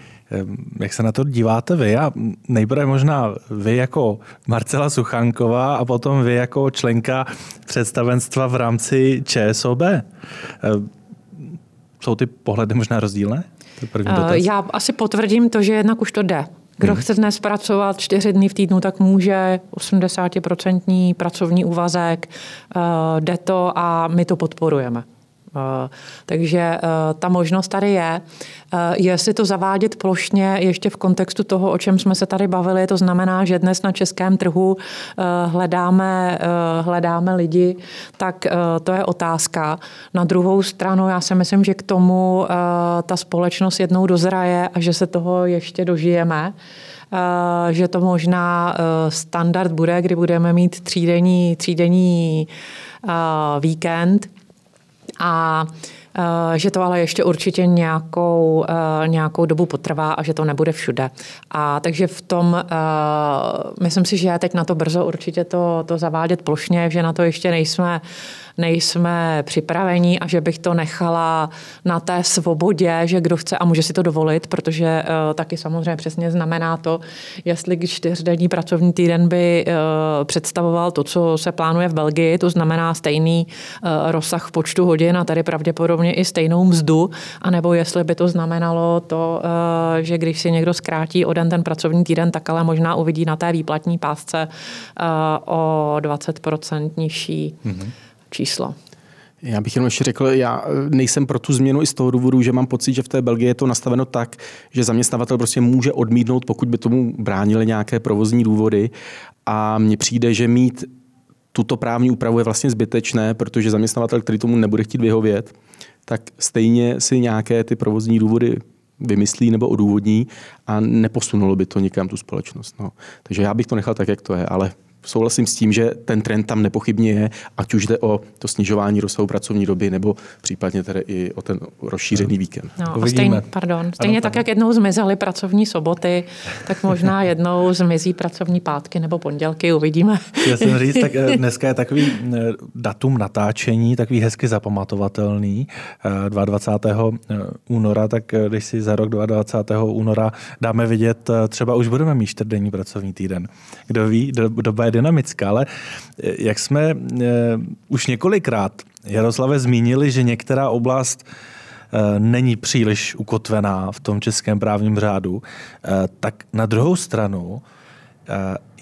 S1: Jak se na to díváte vy? A nejprve možná vy jako Marcela Suchanková a potom vy jako členka představenstva v rámci ČSOB. Jsou ty pohledy možná rozdílné?
S2: To Já asi potvrdím to, že jednak už to jde. Kdo hmm. chce dnes pracovat čtyři dny v týdnu, tak může 80% pracovní úvazek, jde to a my to podporujeme. Takže ta možnost tady je. Jestli to zavádět plošně ještě v kontextu toho, o čem jsme se tady bavili, to znamená, že dnes na českém trhu hledáme, hledáme lidi, tak to je otázka. Na druhou stranu já si myslím, že k tomu ta společnost jednou dozraje a že se toho ještě dožijeme že to možná standard bude, kdy budeme mít třídenní, třídenní víkend a že to ale ještě určitě nějakou, nějakou dobu potrvá a že to nebude všude. A takže v tom, myslím si, že je teď na to brzo určitě to, to zavádět plošně, že na to ještě nejsme nejsme připraveni a že bych to nechala na té svobodě, že kdo chce a může si to dovolit, protože uh, taky samozřejmě přesně znamená to, jestli čtyřdenní pracovní týden by uh, představoval to, co se plánuje v Belgii, to znamená stejný uh, rozsah v počtu hodin a tady pravděpodobně i stejnou mzdu, anebo jestli by to znamenalo to, že když si někdo zkrátí o den ten pracovní týden, tak ale možná uvidí na té výplatní pásce o 20% nižší. Mm-hmm číslo.
S3: Já bych jenom ještě řekl, já nejsem pro tu změnu i z toho důvodu, že mám pocit, že v té Belgii je to nastaveno tak, že zaměstnavatel prostě může odmítnout, pokud by tomu bránili nějaké provozní důvody. A mně přijde, že mít tuto právní úpravu je vlastně zbytečné, protože zaměstnavatel, který tomu nebude chtít vyhovět, tak stejně si nějaké ty provozní důvody vymyslí nebo odůvodní a neposunulo by to nikam tu společnost. No. Takže já bych to nechal tak, jak to je, ale souhlasím s tím, že ten trend tam nepochybně je, ať už jde o to snižování rozsahu pracovní doby, nebo případně tedy i o ten rozšířený víkend.
S2: No, stejně, pardon, stejně ano, tak, jak jednou zmizely pracovní soboty, tak možná [LAUGHS] jednou zmizí pracovní pátky nebo pondělky, uvidíme.
S1: Já jsem říct, tak eh, [LAUGHS] dneska je takový eh, datum natáčení, takový hezky zapamatovatelný, 22. Eh, února, tak když si za rok 22. února dáme vidět, třeba už budeme mít čtvrtdenní pracovní týden. Kdo ví, doba je dynamická, ale eh, jak jsme eh, už několikrát Jaroslave zmínili, že některá oblast eh, není příliš ukotvená v tom českém právním řádu, tak na druhou stranu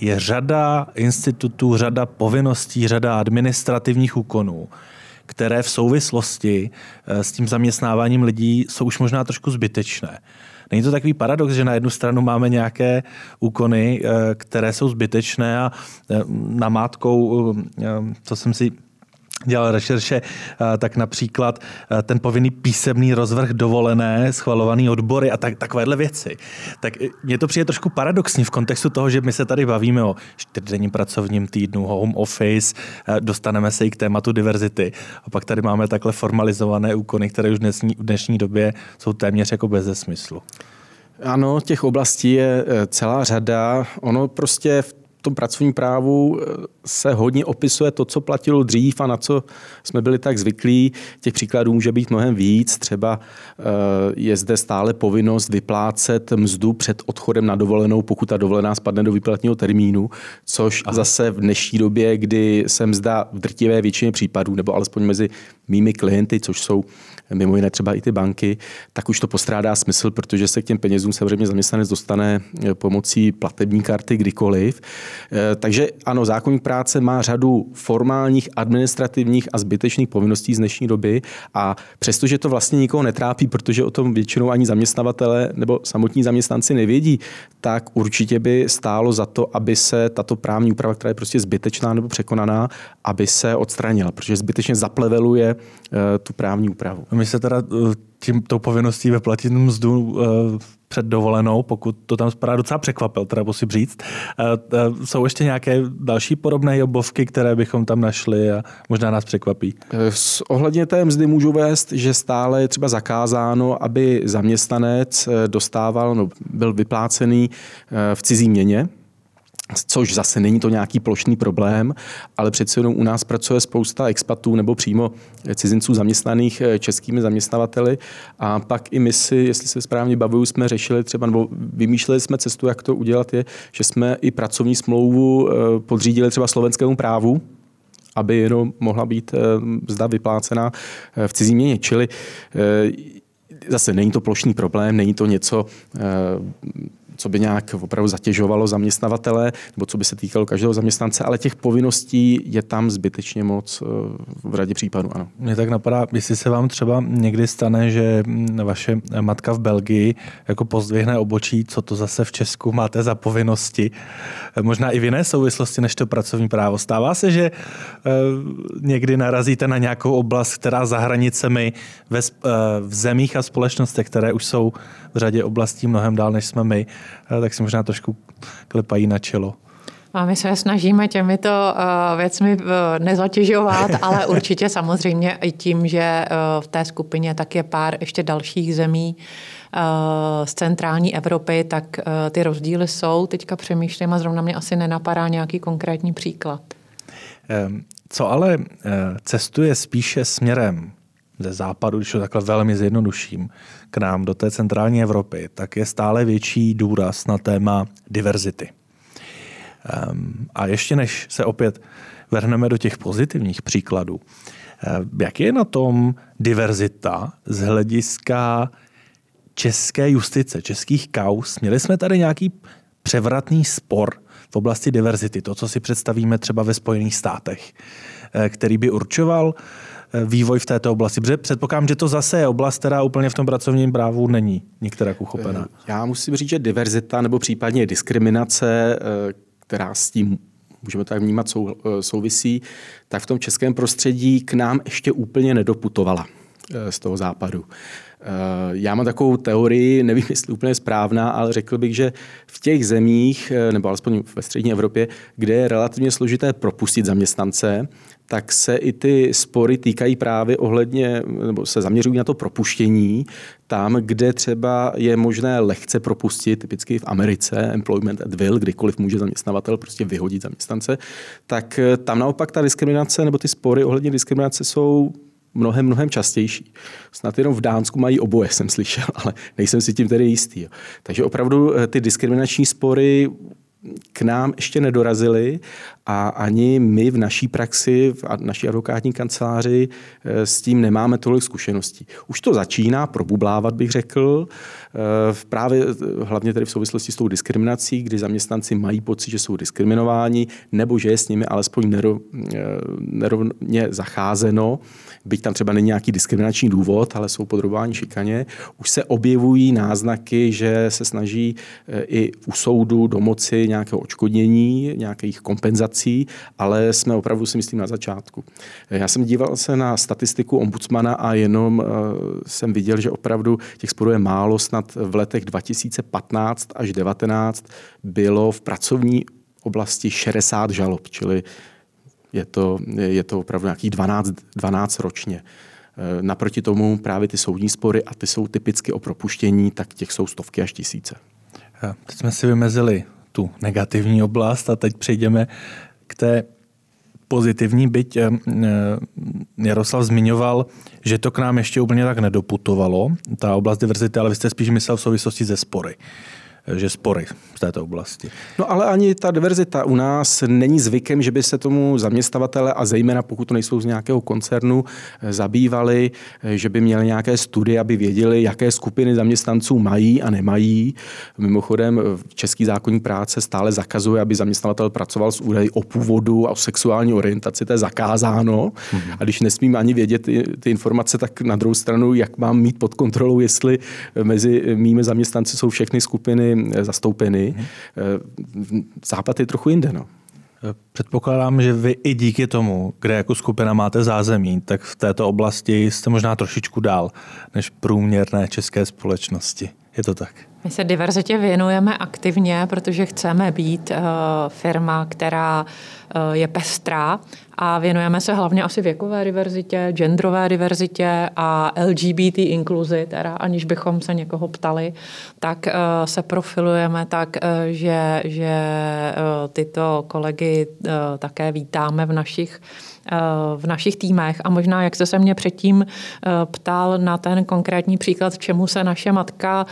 S1: je řada institutů, řada povinností, řada administrativních úkonů, které v souvislosti s tím zaměstnáváním lidí jsou už možná trošku zbytečné. Není to takový paradox, že na jednu stranu máme nějaké úkony, eh, které jsou zbytečné a eh, namátkou, co eh, jsem si dělal rešerše, tak například ten povinný písemný rozvrh dovolené, schvalovaný odbory a tak, takovéhle věci. Tak mně to přijde trošku paradoxní v kontextu toho, že my se tady bavíme o čtyřdenním pracovním týdnu, home office, dostaneme se i k tématu diverzity. A pak tady máme takhle formalizované úkony, které už v dnešní době jsou téměř jako bez smyslu.
S3: Ano, těch oblastí je celá řada. Ono prostě v tom pracovním právu eh, se hodně opisuje to, co platilo dřív a na co jsme byli tak zvyklí. Těch příkladů může být mnohem víc. Třeba eh, je zde stále povinnost vyplácet mzdu před odchodem na dovolenou, pokud ta dovolená spadne do výplatního termínu, což Aha. zase v dnešní době, kdy se mzda v drtivé většině případů, nebo alespoň mezi mými klienty, což jsou mimo jiné třeba i ty banky, tak už to postrádá smysl, protože se k těm penězům samozřejmě zaměstnanec dostane eh, pomocí platební karty kdykoliv. Eh, takže ano, zákonník práce má řadu formálních, administrativních a zbytečných povinností z dnešní doby a přestože to vlastně nikoho netrápí, protože o tom většinou ani zaměstnavatele nebo samotní zaměstnanci nevědí, tak určitě by stálo za to, aby se tato právní úprava, která je prostě zbytečná nebo překonaná, aby se odstranila, protože zbytečně zapleveluje eh, tu právní úpravu.
S1: My se teda eh, tím, tou povinností vyplatit mzdu před dovolenou, pokud to tam spadá docela překvapil, teda musím říct. Jsou ještě nějaké další podobné obovky, které bychom tam našli a možná nás překvapí?
S3: S ohledně té mzdy můžu vést, že stále je třeba zakázáno, aby zaměstnanec eh, dostával, no, byl vyplácený eh, v cizí měně, což zase není to nějaký plošný problém, ale přece jenom u nás pracuje spousta expatů nebo přímo cizinců zaměstnaných eh, českými zaměstnavateli a pak i my si, jestli se správně bavuju, jsme řešili třeba, nebo vymýšleli jsme cestu, jak to udělat je, že jsme i pracovní smlouvu eh, podřídili třeba slovenskému právu, aby jenom mohla být eh, zda vyplácena v cizí měně. Čili zase není to plošný problém, není to něco co by nějak opravdu zatěžovalo zaměstnavatele, nebo co by se týkalo každého zaměstnance, ale těch povinností je tam zbytečně moc v radě případů, ano.
S1: Mě tak napadá, jestli se vám třeba někdy stane, že vaše matka v Belgii jako pozdvihne obočí, co to zase v Česku máte za povinnosti, možná i v jiné souvislosti než to pracovní právo. Stává se, že někdy narazíte na nějakou oblast, která za hranicemi ve, v zemích a společnostech, které už jsou v řadě oblastí mnohem dál, než jsme my, tak si možná trošku klepají na čelo.
S2: A my se snažíme těmito věcmi nezatěžovat, [LAUGHS] ale určitě samozřejmě i tím, že v té skupině tak je pár ještě dalších zemí z centrální Evropy, tak ty rozdíly jsou. Teďka přemýšlím a zrovna mě asi nenapadá nějaký konkrétní příklad.
S1: Co ale cestuje spíše směrem ze západu, když to takhle velmi zjednoduším, k nám do té centrální Evropy, tak je stále větší důraz na téma diverzity. Um, a ještě než se opět vrhneme do těch pozitivních příkladů, jak je na tom diverzita z hlediska české justice, českých kaus? Měli jsme tady nějaký převratný spor v oblasti diverzity, to, co si představíme třeba ve Spojených státech, eh, který by určoval, vývoj v této oblasti? Protože předpokládám, že to zase je oblast, která úplně v tom pracovním právu není některak uchopená. Eh,
S3: já musím říct, že diverzita nebo případně diskriminace, eh, která s tím můžeme tak vnímat, sou, souvisí, tak v tom českém prostředí k nám ještě úplně nedoputovala z toho západu. Já mám takovou teorii, nevím, jestli úplně správná, ale řekl bych, že v těch zemích, nebo alespoň ve střední Evropě, kde je relativně složité propustit zaměstnance, tak se i ty spory týkají právě ohledně, nebo se zaměřují na to propuštění, tam, kde třeba je možné lehce propustit, typicky v Americe, employment at will, kdykoliv může zaměstnavatel prostě vyhodit zaměstnance, tak eh, tam naopak ta diskriminace nebo ty spory ohledně diskriminace jsou mnohem, mnohem častější. Snad jenom v Dánsku mají oboje, [LAUGHS] jsem slyšel, ale nejsem si tím tedy jistý. Takže opravdu eh, ty diskriminační spory k nám ještě nedorazily a ani my v naší praxi, v naší advokátní kanceláři eh, s tím nemáme tolik zkušeností. Už to začíná probublávat, bych řekl, eh, právě eh, hlavně tedy v souvislosti s tou diskriminací, kdy zaměstnanci mají pocit, že jsou diskriminováni nebo že je s nimi alespoň nerovně zacházeno, byť tam třeba není nějaký diskriminační důvod, ale jsou podrobováni šikaně. Už se objevují náznaky, že se snaží i u soudu domoci nějakého očkodnění, nějakých kompenzací, ale jsme opravdu si myslím na začátku. Já jsem díval se na statistiku ombudsmana a jenom uh, jsem viděl, že opravdu těch sporů je málo. Snad v letech 2015 až 2019 bylo v pracovní oblasti 60 žalob, čili je to, je to opravdu nějakých 12, 12 ročně. Eh, naproti tomu právě ty soudní spory, a ty jsou typicky o propuštění, tak těch jsou stovky až tisíce.
S1: Teď jsme si vymezili tu negativní oblast a teď přejdeme k té pozitivní, byť eh, Jaroslav zmiňoval, že to k nám ještě úplně tak nedoputovalo, ta oblast diverzity, ale vy jste spíš myslel v souvislosti ze spory že spory v této oblasti.
S3: No ale ani ta diverzita u nás není zvykem, že by se tomu zaměstnavatele a zejména pokud to nejsou z nějakého koncernu eh, zabývali, eh, že by měli nějaké studie, aby věděli, jaké skupiny zaměstnanců mají a nemají. Mimochodem eh, Český zákonník práce stále zakazuje, aby zaměstnavatel pracoval s údaji o původu a o sexuální orientaci, to je zakázáno. Mhm. A když nesmím ani vědět ty, ty informace, tak na druhou stranu, jak mám mít pod kontrolou, jestli mezi mými zaměstnanci jsou všechny skupiny Eh, zastoupeny. Hmm. Západ je trochu jinde. No.
S1: Předpokládám, že vy i díky tomu, kde jako skupina máte zázemí, tak v této oblasti jste možná trošičku dál než průměrné české společnosti. Je to tak?
S2: My se diverzitě věnujeme aktivně, protože chceme být uh, firma, která uh, je pestrá a věnujeme se hlavně asi věkové diverzitě, genderové diverzitě a LGBT inkluzi, teda aniž bychom se někoho ptali, tak uh, se profilujeme tak, že, že tyto kolegy také vítáme v našich v našich týmech. A možná, jak jste se mě předtím ptal na ten konkrétní příklad, čemu se naše matka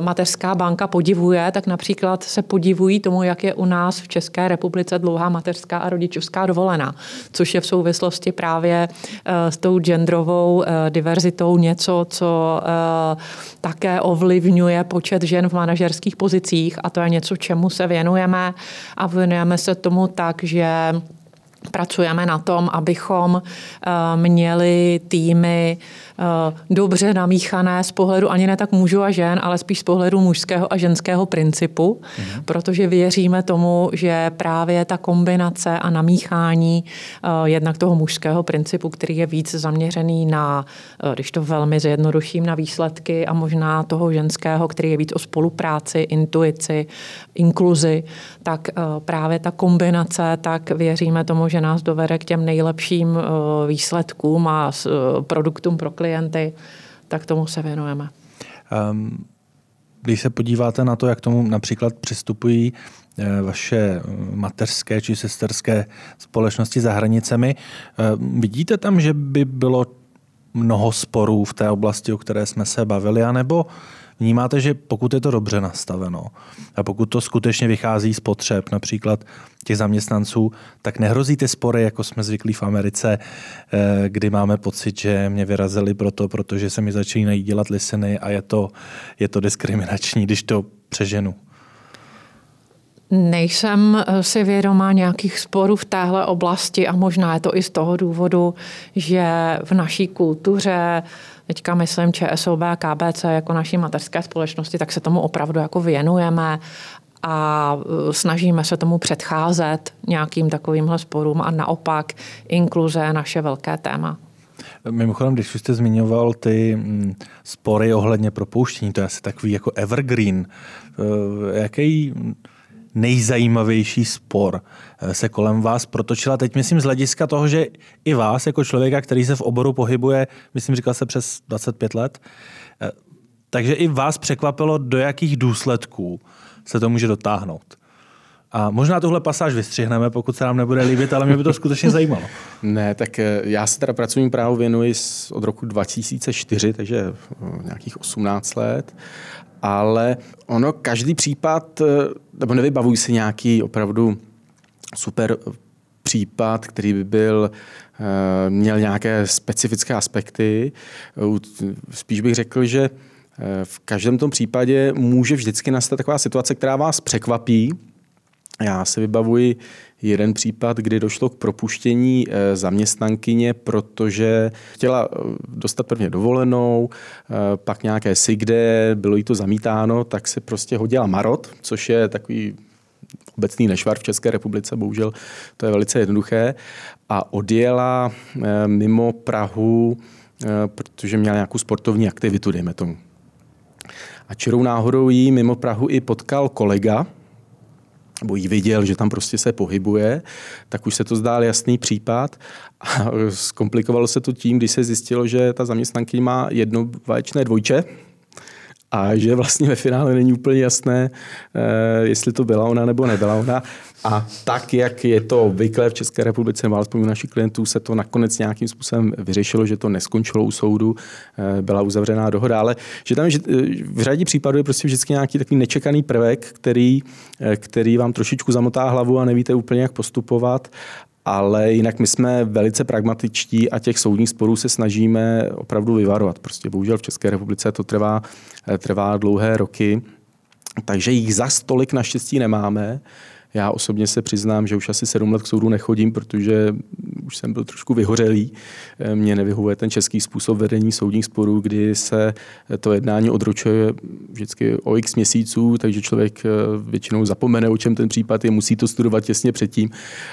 S2: mateřská banka podivuje, tak například se podivují tomu, jak je u nás v České republice dlouhá mateřská a rodičovská dovolená, což je v souvislosti právě s tou genderovou diverzitou něco, co také ovlivňuje počet žen v manažerských pozicích a to je něco, čemu se věnujeme a věnujeme se tomu tak, že pracujeme na tom, abychom měli týmy Eh, dobře namíchané z pohledu ani ne tak mužů a žen, ale spíš z pohledu mužského a ženského principu, mhm. protože věříme tomu, že právě ta kombinace a namíchání eh, jednak toho mužského principu, který je víc zaměřený na, eh, když to velmi zjednoduším, na výsledky a možná toho ženského, který je víc o spolupráci, intuici, inkluzi, tak právě ta kombinace, tak věříme tomu, že nás dovede k těm nejlepším výsledkům a produktům pro klienty, tak tomu se věnujeme. Um,
S1: když se podíváte na to, jak tomu například přistupují eh, vaše eh, mateřské či sesterské společnosti za hranicemi, eh, vidíte tam, že by bylo mnoho sporů v té oblasti, o které jsme se bavili, anebo vnímáte, že pokud je to dobře nastaveno a pokud to skutečně vychází z potřeb například těch zaměstnanců, tak nehrozí ty spory, jako jsme zvyklí v Americe, eh, kdy máme pocit, že mě vyrazili proto, protože se mi začínají dělat lisiny a je to, je to diskriminační, když to přeženu.
S2: Nejsem eh, si vědomá nějakých sporů v téhle oblasti a možná je to i z toho důvodu, že v naší kultuře teďka myslím ČSOB KBC jako naší mateřské společnosti, tak se tomu opravdu jako věnujeme a e, snažíme se tomu předcházet nějakým takovýmhle sporům a naopak inkluze je naše velké téma.
S1: Mimochodem, když jste zmiňoval ty mm, spory ohledně propouštění, to je asi takový jako evergreen. E, jaký nejzajímavější spor eh, se kolem vás protočila. Teď myslím z hlediska toho, že i vás jako člověka, který se v oboru pohybuje, myslím, říkal se přes 25 let, takže i vás překvapilo, do jakých důsledků se to může dotáhnout. A možná tuhle pasáž vystřihneme, pokud se nám nebude líbit, ale mě by to skutečně zajímalo. [LAUGHS]
S3: Ne, tak eh, já se teda pracovním právu věnuji od roku 2004, takže nějakých 18 let ale ono každý případ, eh, nebo nevybavuj si nějaký opravdu super případ, který by byl, eh, měl nějaké specifické aspekty. Spíš bych řekl, že eh, v každém tom případě může vždycky nastat taková situace, která vás překvapí, já si vybavuji jeden případ, kdy došlo k propuštění eh, zaměstnankyně, protože chtěla eh, dostat prvně dovolenou, eh, pak nějaké sigde, bylo jí to zamítáno, tak se prostě hodila marot, což je takový obecný nešvar v České republice, bohužel to je velice jednoduché, a odjela mimo Prahu, protože měla nějakou sportovní aktivitu, dejme tomu. A čirou náhodou jí mimo Prahu i potkal kolega, nebo jí viděl, že tam prostě se pohybuje, tak už se to zdál jasný případ. A [LAUGHS] zkomplikovalo se to tím, když se zjistilo, že ta zaměstnankyně má jedno vaječné dvojče, a že vlastně ve finále není úplně jasné, eh, jestli to byla ona nebo nebyla ona. A tak, jak je to obvyklé v České republice, nebo alespoň našich klientů, se to nakonec nějakým způsobem vyřešilo, že to neskončilo u soudu, eh, byla uzavřená dohoda, ale že tam v řadě případů je prostě vždycky nějaký takový nečekaný prvek, který, eh, který vám trošičku zamotá hlavu a nevíte úplně, jak postupovat ale jinak my jsme velice pragmatičtí a těch soudních sporů se snažíme opravdu vyvarovat. Prostě bohužel v České republice to trvá, eh, trvá dlouhé roky, takže jich za stolik naštěstí nemáme. Já osobně se přiznám, že už asi sedm let k soudu nechodím, protože už jsem byl trošku vyhořelý. Mně nevyhovuje ten český způsob vedení soudních sporů, kdy se to jednání odročuje vždycky o x měsíců, takže člověk eh, většinou zapomene, o čem ten případ je, musí to studovat těsně předtím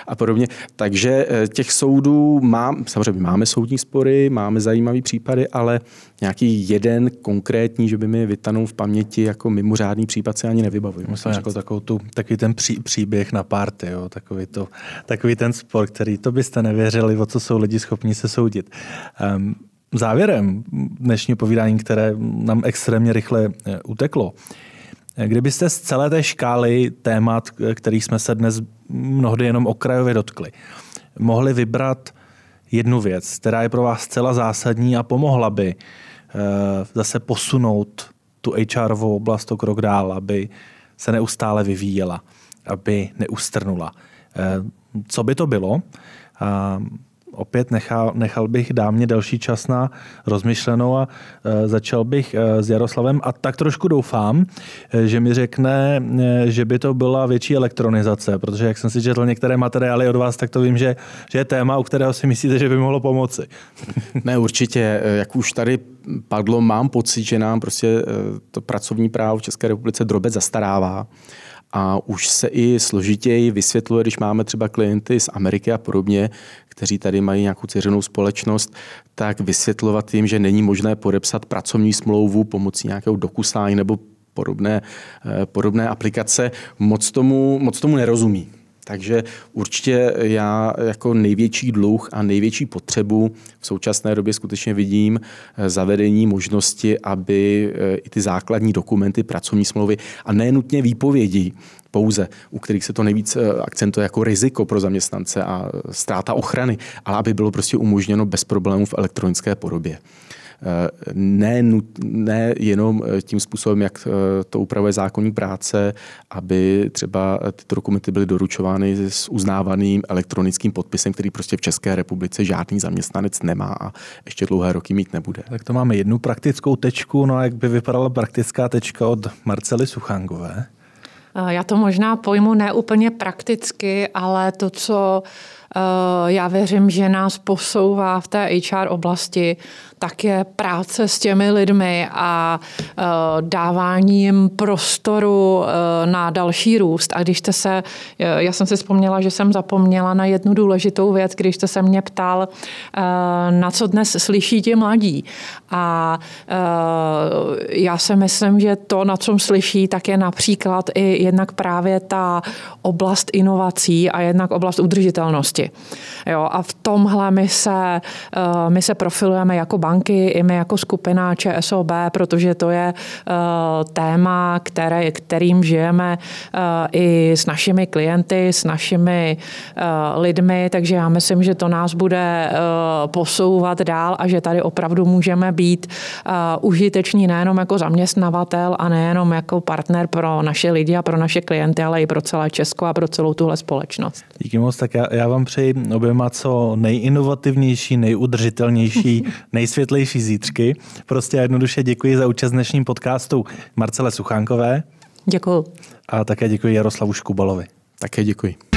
S3: a podobně. Takže eh, těch soudů mám, samozřejmě máme soudní spory, máme zajímavé případy, ale nějaký jeden konkrétní, že by mi vytanul v paměti jako mimořádný případ se ani nevybavuji.
S1: Myslím, jako takovou tu, takový ten pří, příběh na párty? Takový, takový ten sport, který to byste nevěřili, o co jsou lidi schopni se soudit. Um, závěrem dnešního povídání, které nám extrémně rychle eh, uteklo, kdybyste z celé té škály témat, kterých jsme se dnes mnohdy jenom okrajově dotkli, mohli vybrat jednu věc, která je pro vás zcela zásadní a pomohla by Eh, zase posunout tu HRovou oblast to krok dál, aby se neustále vyvíjela, aby neustrnula. Co by to bylo? opět nechal, nechal bych dámě další čas na rozmyšlenou a začal bych s Jaroslavem a tak trošku doufám, že mi řekne, že by to byla větší elektronizace, protože jak jsem si četl některé materiály od vás, tak to vím, že, že je téma, u kterého si myslíte, že by mohlo pomoci.
S3: ne, určitě. Jak už tady padlo, mám pocit, že nám prostě e, to pracovní právo v České republice drobec zastarává a už se i složitěji vysvětluje, když máme třeba klienty z Ameriky a podobně, kteří tady mají nějakou ceřenou společnost, tak vysvětlovat jim, že není možné podepsat pracovní smlouvu pomocí nějakého dokusání nebo podobné, eh, podobné aplikace, moc tomu, moc tomu nerozumí. Takže určitě já jako největší dluh a největší potřebu v současné době skutečně vidím eh, zavedení možnosti, aby eh, i ty základní dokumenty, pracovní smlouvy a nenutně výpovědi pouze, u kterých se to nejvíc eh, akcentuje jako riziko pro zaměstnance a ztráta ochrany, ale aby bylo prostě umožněno bez problémů v elektronické podobě ne, ne jenom eh, tím způsobem, jak eh, to upravuje zákonní práce, aby třeba tyto dokumenty byly doručovány s uznávaným elektronickým podpisem, který prostě v České republice žádný zaměstnanec nemá a ještě dlouhé roky mít nebude.
S1: Tak to máme jednu praktickou tečku, no a jak by vypadala praktická tečka od Marcely Suchangové?
S2: Já to možná pojmu neúplně prakticky, ale to, co já věřím, že nás posouvá v té HR oblasti, tak je práce s těmi lidmi a uh, dávání jim prostoru uh, na další růst. A když jste se, já jsem si vzpomněla, že jsem zapomněla na jednu důležitou věc, když jste se mě ptal, na co dnes slyší ti mladí. A já si myslím, že to, na čem slyší, tak je například i jednak právě ta oblast inovací a jednak oblast udržitelnosti. Jo, a v tomhle my se, my se profilujeme jako banky, i my jako skupina ČSOB, protože to je eh, téma, které, kterým žijeme eh, i s našimi klienty, s našimi eh, lidmi, takže já myslím, že to nás bude posouvat dál a že tady opravdu můžeme být užiteční nejenom jako zaměstnavatel a nejenom jako partner pro naše lidi a pro naše klienty, ale i pro celé Česko a pro celou tuhle společnost.
S1: Díky moc, tak já, já vám přeji oběma co nejinovativnější, nejudržitelnější, [LAUGHS] nejsvětlejší světlejší zítřky. Prostě jednoduše děkuji za účast dnešním podcastu Marcele Suchánkové.
S2: Děkuji.
S1: A také děkuji Jaroslavu Škubalovi.
S3: Také děkuji.